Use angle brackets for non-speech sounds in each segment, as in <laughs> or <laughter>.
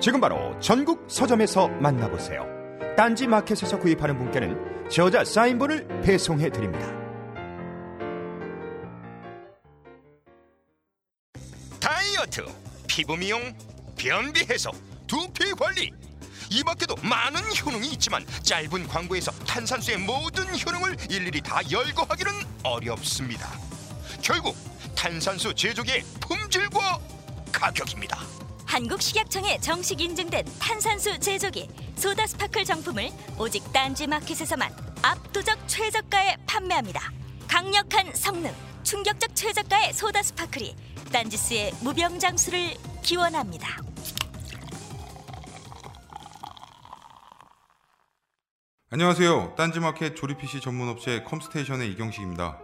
지금 바로 전국 서점에서 만나보세요. 딴지 마켓에서 구입하는 분께는 저자 사인본을 배송해 드립니다. 다이어트, 피부 미용, 변비 해소, 두피 관리. 이 밖에도 많은 효능이 있지만 짧은 광고에서 탄산수의 모든 효능을 일일이 다 열거하기는 어렵습니다. 결국 탄산수 제조기의 품질과 가격입니다. 한국식약청에 정식 인증된 탄산수 제조기 소다 스파클 정품을 오직 딴지 마켓에서만 압도적 최저가에 판매합니다. 강력한 성능, 충격적 최저가의 소다 스파클이 딴지스의 무병장수를 기원합니다. 안녕하세요. 딴지마켓 조립 PC 전문 업체 컴스테이션의 이경식입니다.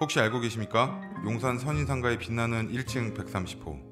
혹시 알고 계십니까? 용산 선인상가에 빛나는 1층 130호.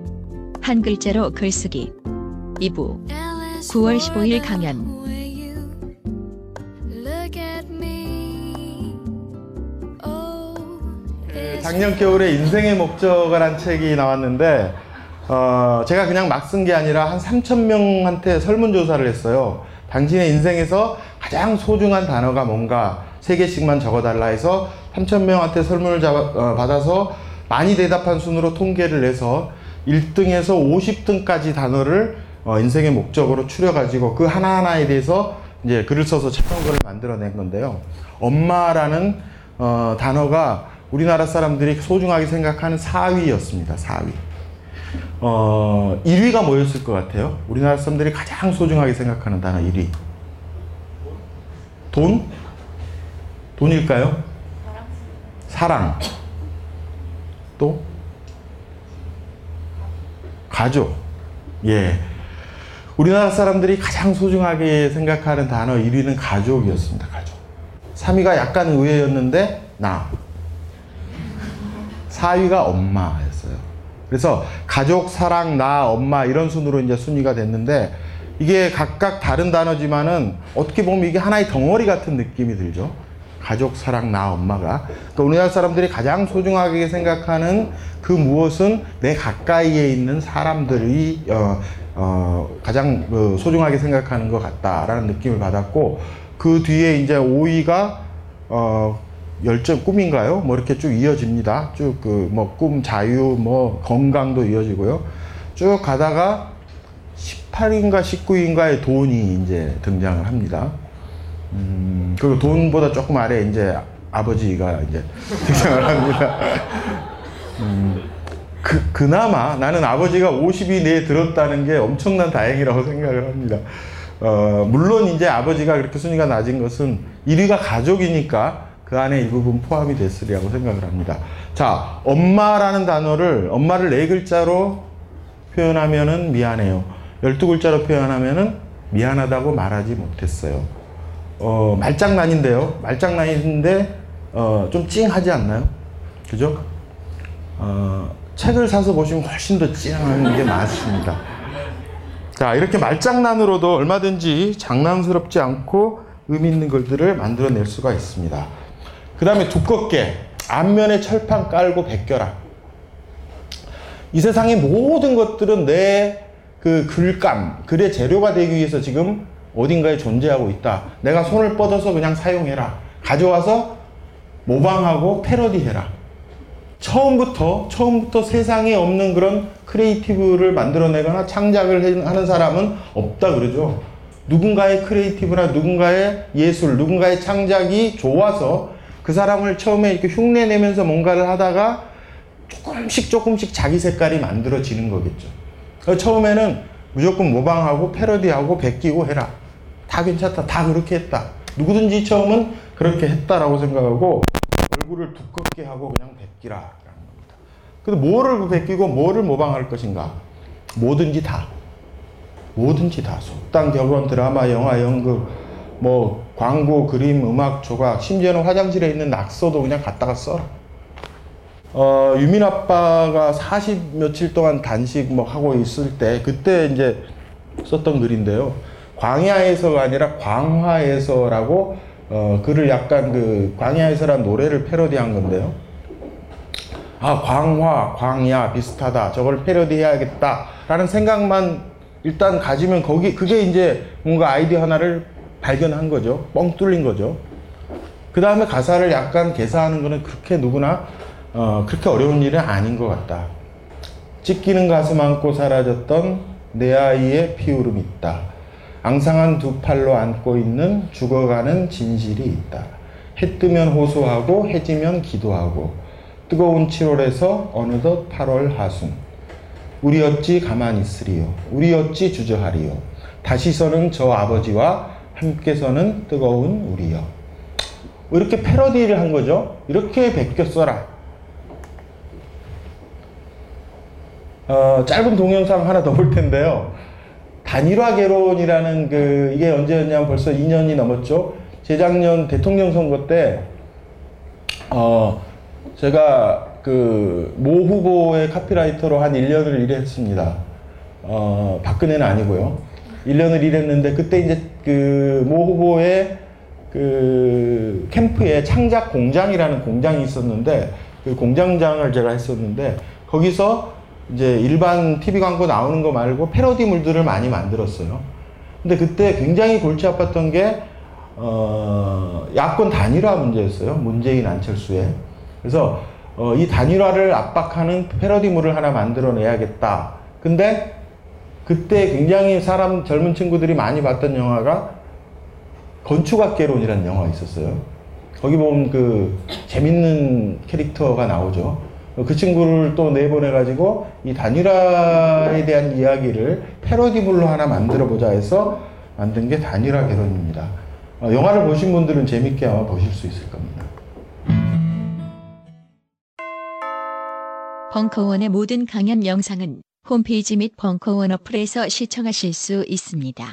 한 글자로 글쓰기. 2부. 9월 15일 강연. 작년 겨울에 인생의 목적이란 책이 나왔는데 어, 제가 그냥 막 쓴 게 아니라 한 3천 명한테 설문조사를 했어요. 당신의 인생에서 가장 소중한 단어가 뭔가? 세 개씩만 적어달라 해서 3천 명한테 설문을 잡아, 어, 받아서 많이 대답한 순으로 통계를 내서 1등에서 50등까지 단어를 어, 인생의 목적으로 추려가지고 그 하나하나에 대해서 이제 글을 써서 책원글을 만들어낸 건데요. 엄마라는 어, 단어가 우리나라 사람들이 소중하게 생각하는 4위였습니다. 4위. 어, 1위가 뭐였을 것 같아요? 우리나라 사람들이 가장 소중하게 생각하는 단어 1위. 돈? 돈일까요? 사랑. 또? 가족. 예. 우리나라 사람들이 가장 소중하게 생각하는 단어 1위는 가족이었습니다. 가족. 3위가 약간 의외였는데, 나. 4위가 엄마였어요. 그래서 가족, 사랑, 나, 엄마 이런 순으로 이제 순위가 됐는데 이게 각각 다른 단어지만은 어떻게 보면 이게 하나의 덩어리 같은 느낌이 들죠. 가족, 사랑, 나, 엄마가. 그러니까 우리나라 사람들이 가장 소중하게 생각하는 그 무엇은 내 가까이에 있는 사람들이 어, 어, 가장 그 소중하게 생각하는 것 같다라는 느낌을 받았고 그 뒤에 이제 5위가 어, 열정 꿈인가요? 뭐 이렇게 쭉 이어집니다. 쭉 그 뭐 꿈, 자유, 뭐 건강도 이어지고요. 쭉 가다가 18인가 19인가의 돈이 이제 등장을 합니다. 음, 그리고 돈보다 조금 아래 이제 아버지가 이제 <laughs> 등장을 합니다. 음, 그, 그나마 나는 아버지가 50위 내에 들었다는 게 엄청난 다행이라고 <laughs> 생각을 합니다. 어, 물론 이제 아버지가 그렇게 순위가 낮은 것은 1위가 가족이니까 그 안에 일부분 포함이 됐으리라고 생각을 합니다. 자, 엄마라는 단어를 엄마를 네 글자로 표현하면은 미안해요. 12글자로 표현하면은 미안하다고 말하지 못했어요. 어, 말장난인데요. 말장난인데 어, 좀 찡하지 않나요? 그죠? 어, 책을 사서 보시면 훨씬 더 찡한 게 많습니다. 자, 이렇게 말장난으로도 얼마든지 장난스럽지 않고 의미 있는 글들을 만들어낼 수가 있습니다. 그 다음에 두껍게 안면에 철판 깔고 벗겨라. 이 세상의 모든 것들은 내 그 글감, 글의 재료가 되기 위해서 지금 어딘가에 존재하고 있다. 내가 손을 뻗어서 그냥 사용해라. 가져와서 모방하고 패러디해라. 처음부터 처음부터 세상에 없는 그런 creative를 만들어내거나 창작을 하는 사람은 없다 그러죠. 누군가의 크리에이티브나 누군가의 예술, 누군가의 창작이 좋아서 그 사람을 처음에 이렇게 흉내 내면서 뭔가를 하다가 조금씩 조금씩 자기 색깔이 만들어지는 거겠죠. 처음에는 무조건 모방하고 패러디하고 베끼고 해라. 다 괜찮다. 다 그렇게 했다. 누구든지 처음은 그렇게 했다라고 생각하고 얼굴을 두껍게 하고 그냥 겁니다. 근데 뭐를 베끼고 뭐를 모방할 것인가? 뭐든지 다. 뭐든지 다. 속담, 격언, 드라마, 영화, 연극, 뭐 광고, 그림, 음악, 조각, 심지어는 화장실에 있는 낙서도 그냥 갖다가 써라. 어, 유민 아빠가 40 며칠 동안 단식 뭐 하고 있을 때 그때 이제 썼던 글인데요. 광야에서가 아니라 광화에서라고 어, 글을 약간 그 광야에서란 노래를 패러디한 건데요. 아, 광화, 광야 비슷하다. 저걸 패러디해야겠다라는 생각만 일단 가지면 거기 그게 이제 뭔가 아이디어 하나를 발견한 거죠. 뻥 뚫린 거죠. 그 다음에 가사를 약간 개사하는 거는 그렇게 누구나 어, 그렇게 어려운 일은 아닌 것 같다. 찢기는 가슴 안고 사라졌던 내 아이의 피울음이 있다. 앙상한 두 팔로 안고 있는 죽어가는 진실이 있다. 해 뜨면 호소하고 해지면 기도하고 뜨거운 7월에서 어느덧 8월 하순. 우리 어찌 가만히 있으리요? 우리 어찌 주저하리요? 다시 서는 저 아버지와 함께 서는 뜨거운 우리요 이렇게 패러디를 한 거죠? 이렇게 베껴 써라. 어, 짧은 동영상 하나 더 볼 텐데요. 단일화 개론이라는 그 이게 언제였냐면 벌써 2년이 넘었죠. 재작년 대통령 선거 때 어, 제가 그 모 후보의 카피라이터로 한 1년을 일했습니다. 어, 박근혜는 아니고요. 1년을 일했는데 그때 이제 그 모 후보의 그 캠프에 창작 공장이라는 공장이 있었는데 그 공장장을 제가 했었는데 거기서 이제 일반 TV 광고 나오는 거 말고 패러디물들을 많이 만들었어요. 근데 그때 굉장히 골치 아팠던 게, 어, 야권 단일화 문제였어요. 문재인 안철수의. 그래서, 어, 이 단일화를 압박하는 패러디물을 하나 만들어내야겠다. 근데 그때 굉장히 사람, 젊은 친구들이 많이 봤던 영화가 건축학개론이라는 영화가 있었어요. 거기 보면 그 재밌는 캐릭터가 나오죠. 그 친구를 또 내보내가지고 이 단일화에 대한 이야기를 패러디물로 하나 만들어 보자 해서 만든 게 단일화 개론입니다. 어, 영화를 보신 분들은 재밌게 아마 보실 수 있을 겁니다. 벙커원의 모든 강연 영상은 홈페이지 및 벙커원 어플에서 시청하실 수 있습니다.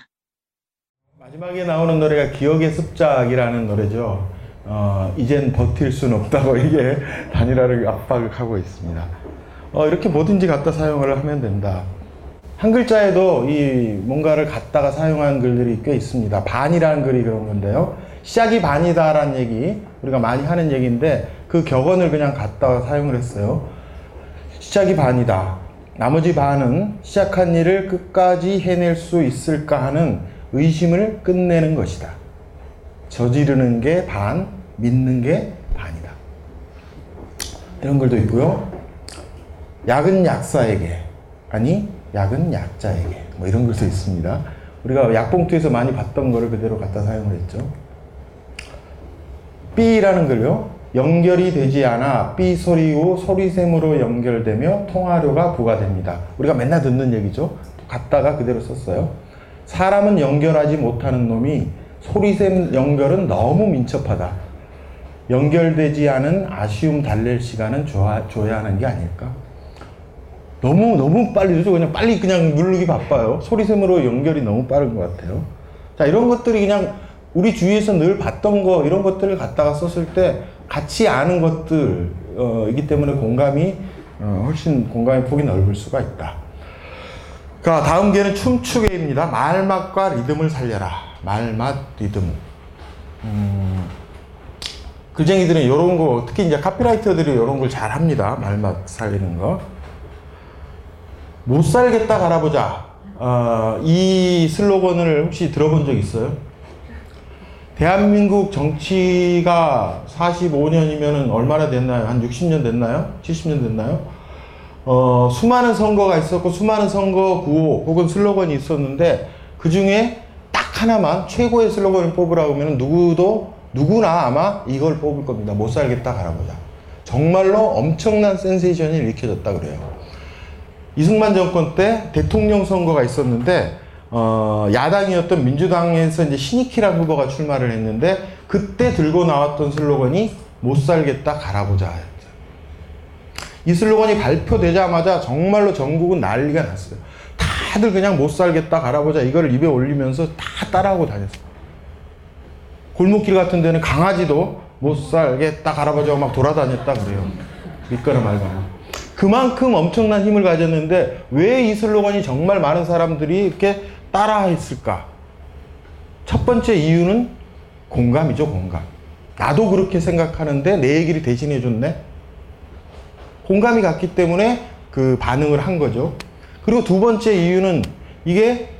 마지막에 나오는 노래가 기억의 습작이라는 노래죠. 어, 이젠 버틸 수는 없다고 <laughs> 이게 단일화를 압박을 하고 있습니다. 어, 이렇게 뭐든지 갖다 사용을 하면 된다. 한 글자에도 이 뭔가를 갖다가 사용한 글들이 꽤 있습니다. 반이라는 글이 그런 건데요. 시작이 반이다라는 얘기, 우리가 많이 하는 얘기인데 그 격언을 그냥 갖다가 사용을 했어요. 시작이 반이다. 나머지 반은 시작한 일을 끝까지 해낼 수 있을까 하는 의심을 끝내는 것이다. 저지르는 게 반, 믿는 게 반이다. 이런 글도 있고요. 약은 약사에게, 아니, 약은 약자에게. 뭐 이런 글도 있습니다. 우리가 약봉투에서 많이 봤던 거를 그대로 갖다 사용을 했죠. B라는 글요. 연결이 되지 않아 B 소리 후 소리샘으로 연결되며 통화료가 부과됩니다. 우리가 맨날 듣는 얘기죠. 갖다가 그대로 썼어요. 사람은 연결하지 못하는 놈이 소리샘 연결은 너무 민첩하다. 연결되지 않은 아쉬움 달랠 시간은 줘야, 줘야 하는 게 아닐까? 너무 너무 빨리 늦어 그냥 빨리 그냥 누르기 바빠요. 소리샘으로 연결이 너무 빠른 것 같아요. 자 이런 것들이 그냥 우리 주위에서 늘 봤던 거 이런 것들을 갖다가 썼을 때 같이 아는 것들이기 때문에 공감이 어, 훨씬 공감의 폭이 넓을 수가 있다. 자 다음 개는 춤추개입니다. 말맛과 리듬을 살려라. 말맛 리듬. 음, 글쟁이들은 이런 거 특히 이제 카피라이터들이 이런 걸 잘 합니다. 말맛 살리는 거. 못 살겠다 갈아보자. 어, 이 슬로건을 혹시 들어본 적 있어요? 대한민국 정치가 45년이면 얼마나 됐나요? 한 60년 됐나요? 70년 됐나요? 어, 수많은 선거가 있었고, 수많은 선거 구호 혹은 슬로건이 있었는데, 그 중에 딱 하나만 최고의 슬로건을 뽑으라고 하면 누구도, 누구나 아마 이걸 뽑을 겁니다. 못 살겠다 갈아보자. 정말로 엄청난 센세이션이 일으켜졌다 그래요. 이승만 정권 때 대통령 선거가 있었는데 어, 야당이었던 민주당에서 이제 신익희란 후보가 출마를 했는데 그때 들고 나왔던 슬로건이 못 살겠다 갈아보자. 이 슬로건이 발표되자마자 정말로 전국은 난리가 났어요. 다들 그냥 못 살겠다 갈아보자 이거를 입에 올리면서 다 따라하고 다녔어요. 골목길 같은 데는 강아지도 못 살겠다 갈아보자 막 돌아다녔다 그래요. 믿거나 말거나. 그만큼 엄청난 힘을 가졌는데 왜 이 슬로건이 정말 많은 사람들이 이렇게 따라했을까? 첫 번째 이유는 공감이죠, 공감. 나도 그렇게 생각하는데 내 얘기를 대신해 줬네? 공감이 갔기 때문에 그 반응을 한 거죠. 그리고 두 번째 이유는 이게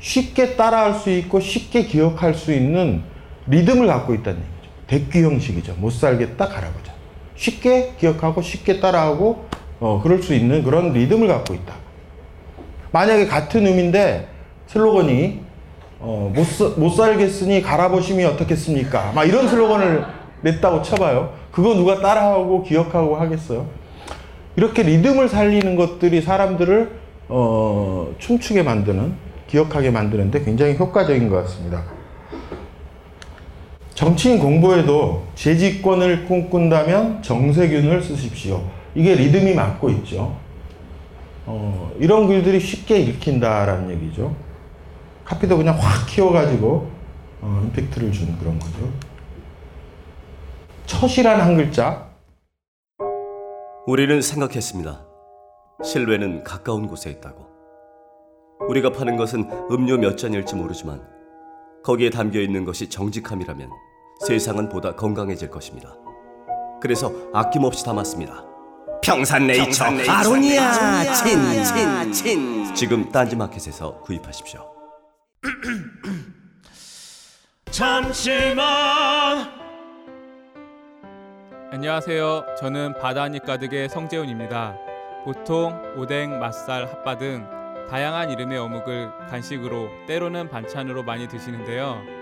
쉽게 따라할 수 있고 쉽게 기억할 수 있는 리듬을 갖고 있다는 얘기죠. 대규 형식이죠. 못 살겠다, 갈아보자. 쉽게 기억하고 쉽게 따라하고 어, 그럴 수 있는 그런 리듬을 갖고 있다. 만약에 같은 의미인데 슬로건이 어, 못, 못 살겠으니 갈아보심이 어떻겠습니까? 막 이런 슬로건을 냈다고 쳐봐요. 그거 누가 따라하고 기억하고 하겠어요? 이렇게 리듬을 살리는 것들이 사람들을 어, 춤추게 만드는, 기억하게 만드는데 굉장히 효과적인 것 같습니다. 정치인 공부에도 재집권을 꿈꾼다면 정세균을 쓰십시오. 이게 리듬이 맞고 있죠. 어, 이런 글들이 쉽게 읽힌다라는 얘기죠. 카피도 그냥 확 키워가지고 어, 임팩트를 준 그런 거죠. 첫이란 한 글자. 우리는 생각했습니다. 실외는 가까운 곳에 있다고. 우리가 파는 것은 음료 몇 잔일지 모르지만 거기에 담겨 있는 것이 정직함이라면 세상은 보다 건강해질 것입니다. 그래서 아낌없이 담았습니다. 평산네이처, 아로니아 친친 친 지금 딴지마켓에서 구입하십시오. <clears throat> 잠시만 안녕하세요. 저는 바다잎 가득의 성재훈입니다. 보통 오뎅, 맛살, 핫바 등 다양한 이름의 어묵을 간식으로 때로는 반찬으로 많이 드시는데요.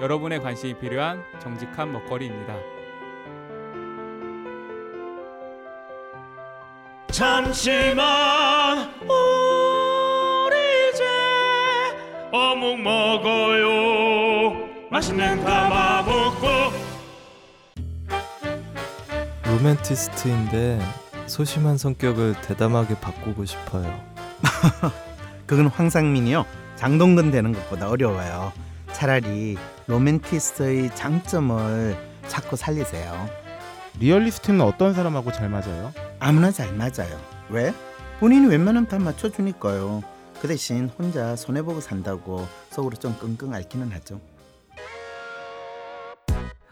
여러분의 관심이 필요한 정직한 먹거리입니다. 잠시만 우리 이제 어묵 먹어요 맛있는 감아볶고 로맨티스트인데 소심한 성격을 대담하게 바꾸고 싶어요. <laughs> 그건 황상민이요. 장동건 되는 것보다 어려워요. 차라리 로맨티스트의 장점을 찾고 살리세요. 리얼리스트는 어떤 사람하고 잘 맞아요? 아무나 잘 맞아요. 왜? 본인이 웬만하면 다 맞춰주니까요. 그 대신 혼자 손해보고 산다고 속으로 좀 끙끙 앓기는 하죠.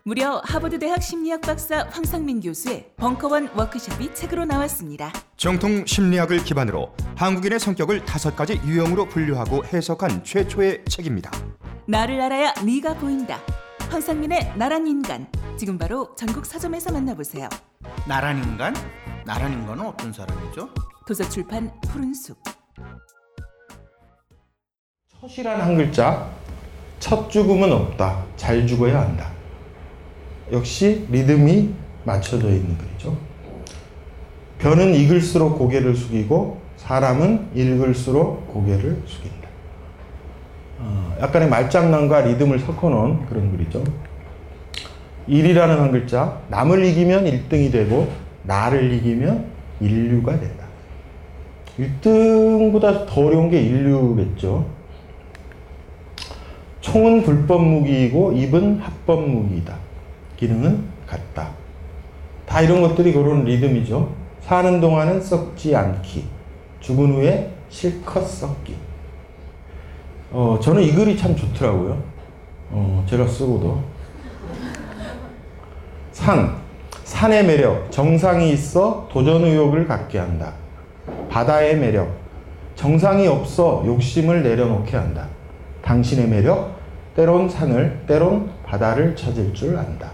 무려 하버드 대학 심리학 박사 황상민 교수의 벙커원 워크숍이 책으로 나왔습니다. 정통 심리학을 기반으로 한국인의 성격을 다섯 가지 유형으로 분류하고 해석한 최초의 책입니다. 나를 알아야 네가 보인다. 황상민의 나란 인간. 지금 바로 전국 서점에서 만나보세요. 나란 인간? 나란 인간은 어떤 사람이죠? 도서출판 푸른숲. 첫이란 한 글자. 첫 죽음은 없다. 잘 죽어야 한다. 역시 리듬이 맞춰져 있는 글이죠. 변은 익을수록 고개를 숙이고 사람은 읽을수록 고개를 숙인다. 어, 약간의 말장난과 리듬을 섞어놓은 그런 글이죠. 일이라는 한 글자, 남을 이기면 1등이 되고 나를 이기면 인류가 된다. 1등보다 더 어려운 게 인류겠죠. 총은 불법 무기이고 입은 합법 무기이다. 기능은 같다. 다 이런 것들이 그런 리듬이죠. 사는 동안은 썩지 않기. 죽은 후에 실컷 썩기. 어, 저는 이 글이 참 좋더라고요. 어, 제가 쓰고도. 산. 산의 매력. 정상이 있어 도전 의욕을 갖게 한다. 바다의 매력. 정상이 없어 욕심을 내려놓게 한다. 당신의 매력. 때론 산을, 때론 바다를 찾을 줄 안다.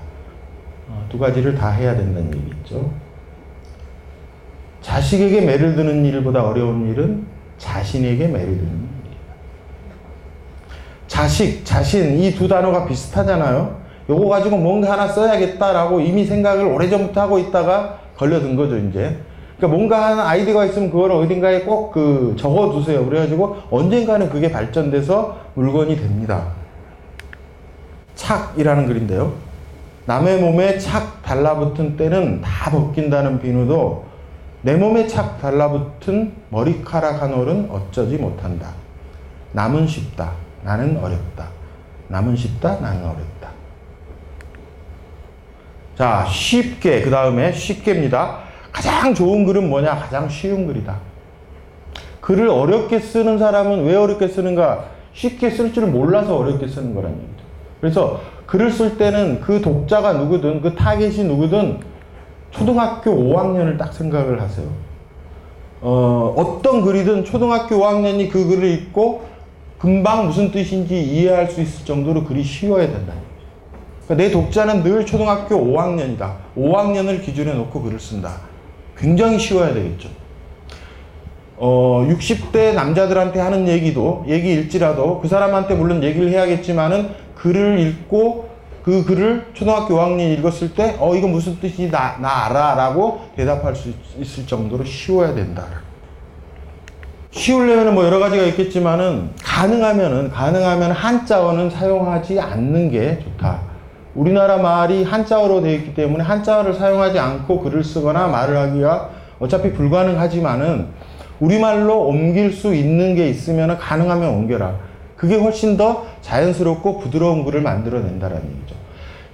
어, 두 가지를 다 해야 된다는 얘기죠. 자식에게 매를 드는 일보다 어려운 일은 자신에게 매를 드는. 자식, 자신 이 두 단어가 비슷하잖아요. 요거 가지고 뭔가 하나 써야겠다라고 이미 생각을 오래전부터 하고 있다가 걸려든 거죠, 이제. 그러니까 뭔가 하는 아이디어가 있으면 그걸 어딘가에 꼭 그 적어 두세요. 그래가지고 언젠가는 그게 발전돼서 물건이 됩니다. 착이라는 글인데요. 남의 몸에 착 달라붙은 때는 다 벗긴다는 비누도 내 몸에 착 달라붙은 머리카락 한 올은 어쩌지 못한다. 남은 쉽다. 나는 어렵다. 남은 쉽다. 나는 어렵다. 자, 쉽게, 그 다음에 쉽게입니다. 가장 좋은 글은 뭐냐? 가장 쉬운 글이다. 글을 어렵게 쓰는 사람은 왜 어렵게 쓰는가? 쉽게 쓸 줄 몰라서 어렵게 쓰는 거라는 얘기죠. 그래서 글을 쓸 때는 그 독자가 누구든 그 타겟이 누구든 초등학교 5학년을 딱 생각을 하세요. 어, 어떤 글이든 초등학교 5학년이 그 글을 읽고 금방 무슨 뜻인지 이해할 수 있을 정도로 글이 쉬워야 거죠. 그러니까 내 독자는 늘 초등학교 5학년이다. 5학년을 기준에 놓고 글을 쓴다. 굉장히 쉬워야 되겠죠. 어, 60대 남자들한테 하는 얘기도, 얘기일지라도 그 사람한테 물론 얘기를 해야겠지만은 글을 읽고 그 글을 초등학교 5학년이 읽었을 때, 어, 이거 무슨 뜻이 나, 나 알아. 라고 대답할 수 있을 정도로 쉬워야 된다. 쉬우려면 뭐 여러 가지가 있겠지만은, 가능하면은, 가능하면 한자어는 사용하지 않는 게 좋다. 우리나라 말이 한자어로 되어 있기 때문에 한자어를 사용하지 않고 글을 쓰거나 말을 하기가 어차피 불가능하지만은, 우리말로 옮길 수 있는 게 있으면 가능하면 옮겨라. 그게 훨씬 더 자연스럽고 부드러운 글을 만들어낸다라는 얘기죠.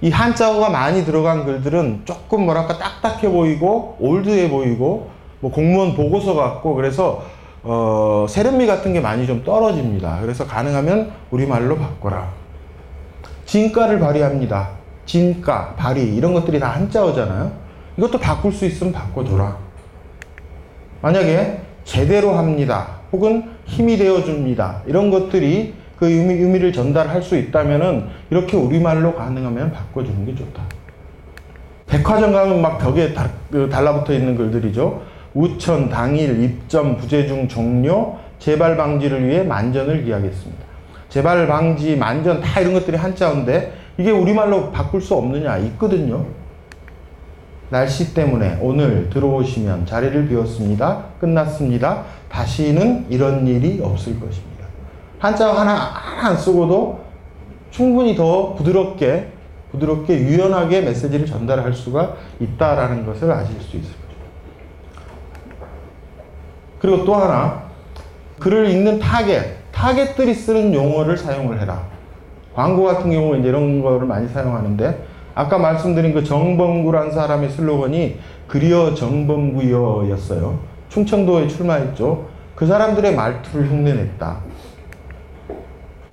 이 한자어가 많이 들어간 글들은 조금 뭐랄까 딱딱해 보이고 올드해 보이고 뭐 공무원 보고서 같고 그래서 어, 세련미 같은 게 많이 좀 떨어집니다. 그래서 가능하면 우리말로 바꿔라. 진가를 발휘합니다. 진가, 발휘 이런 것들이 다 한자어잖아요. 이것도 바꿀 수 있으면 바꿔줘라. 만약에 제대로 합니다. 혹은 힘이 되어줍니다. 이런 것들이 그 의미, 의미를 전달할 수 있다면은 이렇게 우리말로 가능하면 바꿔주는 게 좋다. 백화점 가면 막 벽에 다, 그 달라붙어 있는 글들이죠. 우천, 당일, 입점, 부재중 종료, 재발 방지를 위해 만전을 기하겠습니다. 재발 방지, 만전 다 이런 것들이 한자인데 이게 우리말로 바꿀 수 없느냐? 있거든요. 날씨 때문에 오늘 들어오시면 자리를 비웠습니다. 끝났습니다. 다시는 이런 일이 없을 것입니다. 한자 하나, 안 쓰고도 충분히 더 부드럽게, 부드럽게 유연하게 메시지를 전달할 수가 있다라는 것을 아실 수 거죠. 그리고 또 하나, 글을 읽는 타겟, 타겟들이 쓰는 용어를 사용을 해라. 광고 같은 경우에 이제 이런 거를 많이 사용하는데, 아까 말씀드린 그 정범구란 사람의 슬로건이 그리어 정범구여였어요. 충청도에 출마했죠. 그 사람들의 말투를 흉내냈다.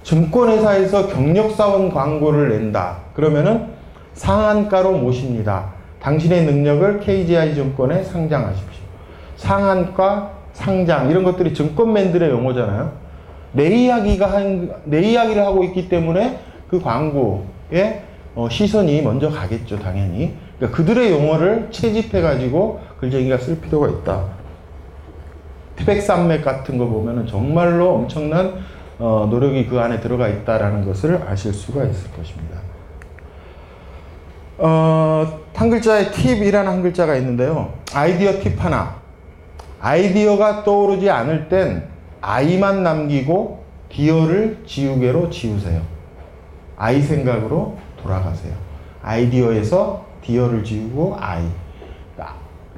증권회사에서 경력사원 광고를 낸다. 그러면은 상한가로 모십니다. 당신의 능력을 KGI 증권에 상장하십시오. 상한가, 상장 이런 것들이 증권맨들의 용어잖아요. 내 이야기가 한, 내 이야기를 하고 있기 때문에 그 광고에 어, 시선이 먼저 가겠죠, 당연히. 그러니까 그들의 용어를 채집해가지고 글쟁이가 쓸 필요가 있다. 태백산맥 같은 거 보면은 정말로 엄청난 어, 노력이 그 안에 들어가 있다라는 것을 아실 수가 있을 것입니다. 어, 한 글자의 팁이라는 한 글자가 있는데요. 아이디어 팁 하나. 아이디어가 떠오르지 않을 땐 아이만 남기고 디어를 지우개로 지우세요. 아이 생각으로 돌아가세요. 아이디어에서 디어를 지우고 아이.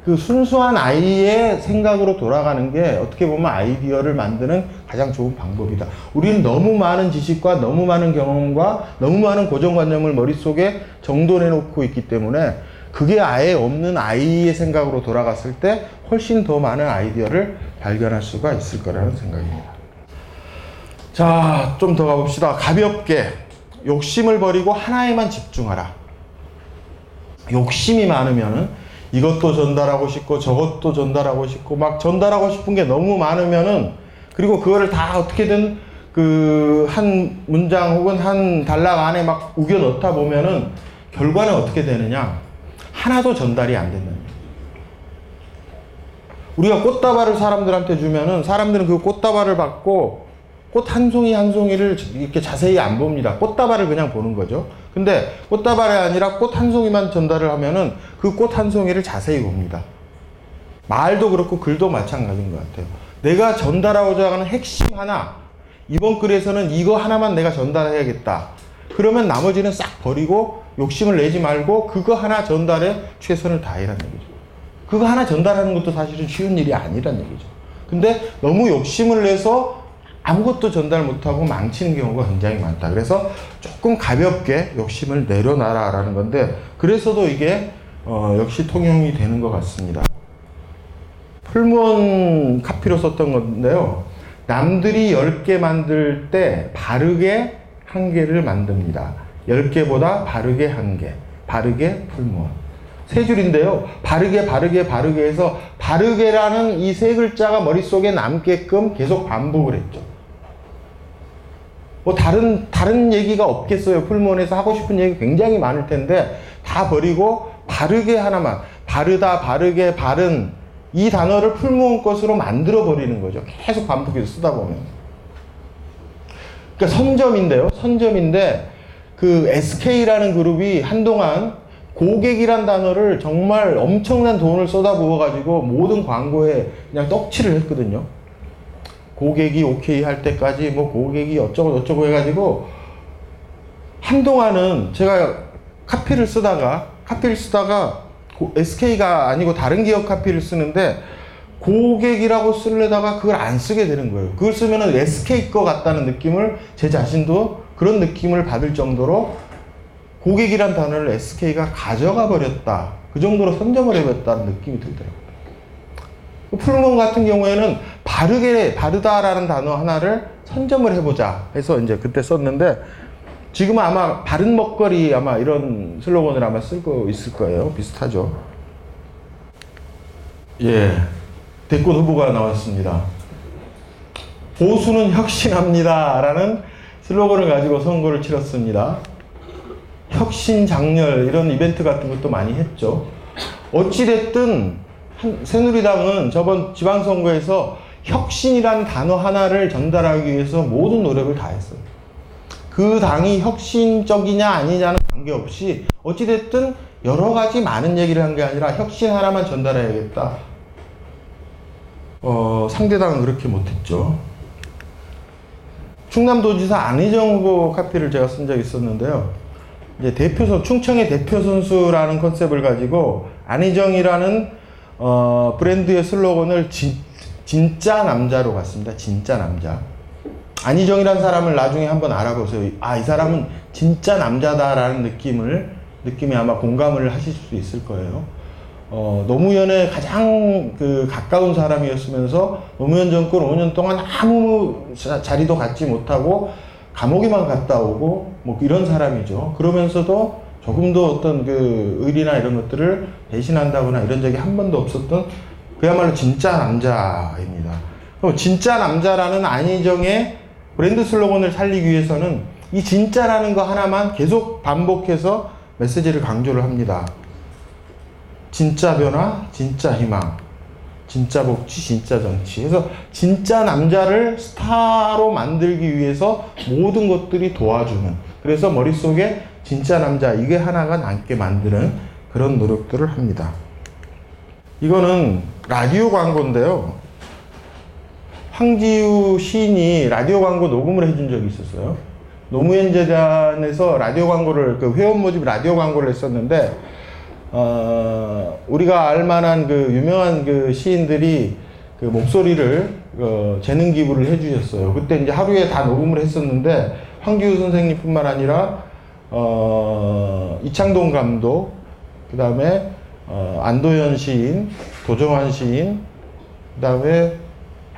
그 순수한 아이의 생각으로 돌아가는 게 어떻게 보면 아이디어를 만드는 가장 좋은 방법이다. 우리는 너무 많은 지식과 너무 많은 경험과 너무 많은 고정관념을 머릿속에 정돈해 놓고 있기 때문에 그게 아예 없는 아이의 생각으로 돌아갔을 때 훨씬 더 많은 아이디어를 발견할 수가 있을 거라는 생각입니다. 자, 좀 더 가봅시다. 가볍게 욕심을 버리고 하나에만 집중하라. 욕심이 많으면은 이것도 전달하고 싶고 저것도 전달하고 싶고 막 전달하고 싶은 게 너무 많으면은 그리고 그거를 다 어떻게든 그 한 문장 혹은 한 단락 안에 막 우겨 넣다 보면은 결과는 어떻게 되느냐 하나도 전달이 안 된다는 거예요. 우리가 꽃다발을 사람들한테 주면은 사람들은 그 꽃다발을 받고 꽃 한 송이 한 송이를 이렇게 자세히 안 봅니다. 꽃다발을 그냥 보는 거죠. 근데 꽃다발이 아니라 꽃 한 송이만 전달을 하면은 그 꽃 한 송이를 자세히 봅니다. 말도 그렇고 글도 마찬가지인 것 같아요. 내가 전달하고자 하는 핵심 하나, 이번 글에서는 이거 하나만 내가 전달해야겠다. 그러면 나머지는 싹 버리고 욕심을 내지 말고 그거 하나 전달에 최선을 다해라는 얘기죠. 그거 하나 전달하는 것도 사실은 쉬운 일이 아니란 얘기죠. 근데 너무 욕심을 내서 아무것도 전달 못하고 망치는 경우가 굉장히 많다. 그래서 조금 가볍게 욕심을 내려놔라라는 건데, 그래서도 이게 어, 역시 통용이 되는 것 같습니다. 풀무원 카피로 썼던 건데요. 남들이 10개 만들 때 바르게 한 개를 만듭니다. 10개보다 바르게 한 개. 바르게 풀무원. 세 줄인데요. 바르게, 바르게, 바르게 해서 바르게라는 이 세 글자가 머릿속에 남게끔 계속 반복을 했죠. 뭐 다른 다른 얘기가 없겠어요. 풀무원에서 하고 싶은 얘기 굉장히 많을 텐데 다 버리고 바르게 하나만 바르다 바르게 바른 이 단어를 풀무원 것으로 만들어 버리는 거죠. 계속 반복해서 쓰다 보면. 그러니까 선점인데요. 선점인데 그 SK라는 그룹이 한동안 고객이란 단어를 정말 엄청난 돈을 쏟아부어 가지고 모든 광고에 그냥 떡칠을 했거든요. 고객이 오케이 할 때까지 뭐 고객이 어쩌고 저쩌고 해가지고 한동안은 제가 카피를 쓰다가 카피를 쓰다가 SK가 아니고 다른 기업 카피를 쓰는데 고객이라고 쓰려다가 그걸 안 쓰게 되는 거예요. 그걸 쓰면은 SK 거 같다는 느낌을 제 자신도 그런 느낌을 받을 정도로 고객이란 단어를 SK가 가져가 버렸다. 그 정도로 선점을 해버렸다는 느낌이 들더라고요. 풀몬 같은 경우에는 바르게, 바르다라는 단어 하나를 선점을 해보자 해서 이제 그때 썼는데 지금은 아마 바른 먹거리 아마 이런 슬로건을 아마 쓰고 있을 거예요. 비슷하죠. 예. 대권 후보가 나왔습니다. 보수는 혁신합니다. 라는 슬로건을 가지고 선거를 치렀습니다. 혁신 장렬 이런 이벤트 같은 것도 많이 했죠. 어찌됐든 새누리당은 저번 지방선거에서 혁신이라는 단어 하나를 전달하기 위해서 모든 노력을 다 했어요. 그 당이 혁신적이냐 아니냐는 관계없이 어찌됐든 여러 가지 많은 얘기를 한 게 아니라 혁신 하나만 전달해야겠다. 어, 상대당은 그렇게 못했죠. 충남도지사 안희정 후보 카피를 제가 쓴 적이 있었는데요. 이제 대표 충청의 대표 선수라는 컨셉을 가지고 안희정이라는 어, 브랜드의 슬로건을 진, 진짜 남자로 갔습니다. 진짜 남자. 안희정이라는 사람을 나중에 한번 알아보세요. 아, 이 사람은 진짜 남자다라는 느낌을, 느낌에 아마 공감을 하실 수 있을 거예요. 어, 노무현의 가장 그 가까운 사람이었으면서 노무현 정권 5년 동안 아무 자리도 갖지 못하고 감옥에만 갔다 오고 뭐 이런 사람이죠. 그러면서도 조금도 어떤 그 의리나 이런 것들을 배신한다거나 이런 적이 한 번도 없었던 그야말로 진짜 남자입니다. 그럼 진짜 남자라는 안희정의 브랜드 슬로건을 살리기 위해서는 이 진짜라는 거 하나만 계속 반복해서 메시지를 강조를 합니다. 진짜 변화, 진짜 희망, 진짜 복지, 진짜 정치. 그래서 진짜 남자를 스타로 만들기 위해서 모든 것들이 도와주는. 그래서 머릿속에 진짜 남자, 이게 하나가 남게 만드는 그런 노력들을 합니다. 이거는 라디오 광고인데요. 황지우 시인이 라디오 광고 녹음을 해준 적이 있었어요. 노무현 재단에서 라디오 광고를 그 회원 모집 라디오 광고를 했었는데 어, 우리가 알만한 그 유명한 그 시인들이 그 목소리를 어, 재능 기부를 해주셨어요. 그때 이제 하루에 다 녹음을 했었는데 황기우 선생님뿐만 아니라 어, 이창동 감독, 그 다음에 어, 안도현 시인, 도정환 시인, 그 다음에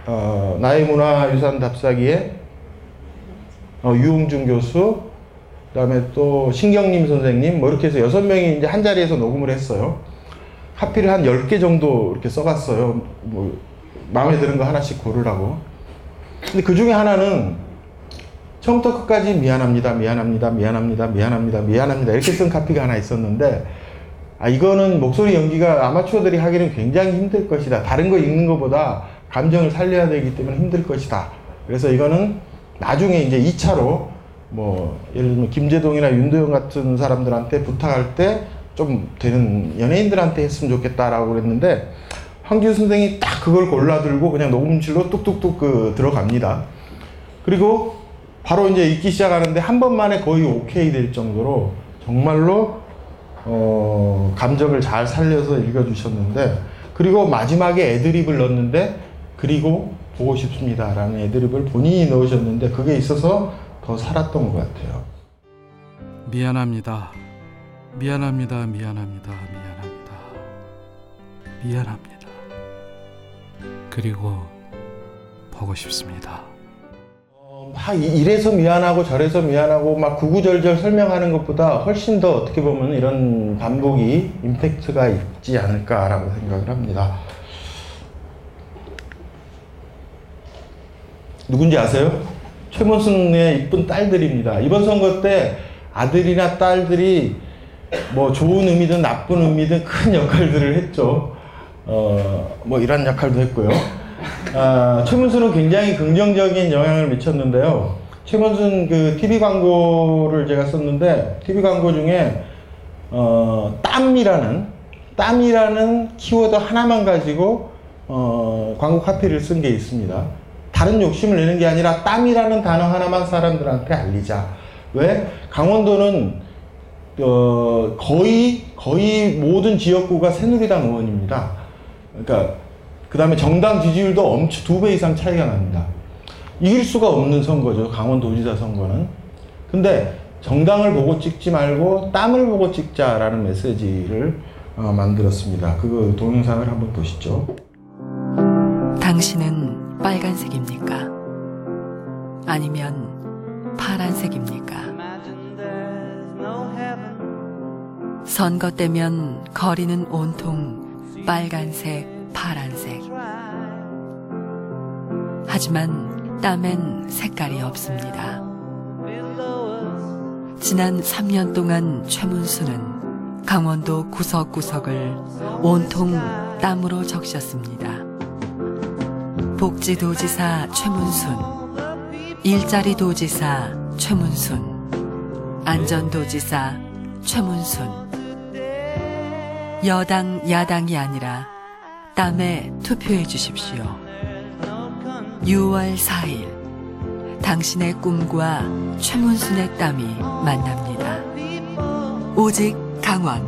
어, 나의 문화유산 답사기에 어, 유홍준 교수, 그 다음에 또 신경림 선생님, 뭐 이렇게 해서 여섯 명이 이제 한 자리에서 녹음을 했어요. 하필 한 10개 정도 이렇게 써갔어요. 뭐, 마음에 드는 거 하나씩 고르라고. 근데 그 중에 하나는 처음부터 끝까지 미안합니다, 미안합니다, 미안합니다, 미안합니다, 미안합니다. 이렇게 쓴 카피가 하나 있었는데, 아, 이거는 목소리 연기가 아마추어들이 하기는 굉장히 힘들 것이다. 다른 거 읽는 것보다 감정을 살려야 되기 때문에 힘들 것이다. 그래서 이거는 나중에 이제 2차로 뭐 예를 들면 김재동이나 윤도현 같은 사람들한테 부탁할 때 좀 되는 연예인들한테 했으면 좋겠다라고 그랬는데 황기우 선생이 딱 그걸 골라들고 그냥 녹음실로 뚝뚝뚝 그 들어갑니다. 그리고 바로 이제 읽기 시작하는데 한 번만에 거의 오케이 될 정도로 정말로 어, 감정을 잘 살려서 읽어주셨는데 그리고 마지막에 애드립을 넣었는데 그리고 보고 싶습니다라는 애드립을 본인이 넣으셨는데 그게 있어서 더 살았던 것 같아요. 미안합니다. 미안합니다. 미안합니다. 미안합니다. 미안합니다. 그리고 보고 싶습니다. 막 이래서 미안하고 저래서 미안하고 막 구구절절 설명하는 것보다 훨씬 더 어떻게 보면 이런 반복이 임팩트가 있지 않을까라고 생각을 합니다. 누군지 아세요? 최문순의 이쁜 딸들입니다. 이번 선거 때 아들이나 딸들이 뭐 좋은 의미든 나쁜 의미든 큰 역할들을 했죠. 어, 뭐 이런 역할도 했고요. 아, 최문순은 굉장히 긍정적인 영향을 미쳤는데요. 최문순 그 TV 광고를 제가 썼는데 TV 광고 중에 어, 땀이라는 땀이라는 키워드 하나만 가지고 어, 광고 카피를 쓴 게 있습니다. 다른 욕심을 내는 게 아니라 땀이라는 단어 하나만 사람들한테 알리자. 왜? 강원도는 어, 거의 거의 모든 지역구가 새누리당 의원입니다. 그러니까 그 다음에 정당 지지율도 엄청 두 배 이상 차이가 납니다. 이길 수가 없는 선거죠. 강원도지사 선거는. 근데 정당을 보고 찍지 말고 땀을 보고 찍자라는 메시지를 어, 만들었습니다. 그 동영상을 한번 보시죠. 당신은 빨간색입니까? 아니면 파란색입니까? 선거 때면 거리는 온통 빨간색, 파란색. 하지만 땀엔 색깔이 없습니다. 지난 3년 동안 최문수는 강원도 구석구석을 온통 땀으로 적셨습니다. 복지도지사 최문순, 일자리 도지사 최문순, 안전도지사 최문순. 여당, 야당이 아니라 땀에 투표해 주십시오. 6월 4일 당신의 꿈과 최문순의 땀이 만납니다. 오직 강원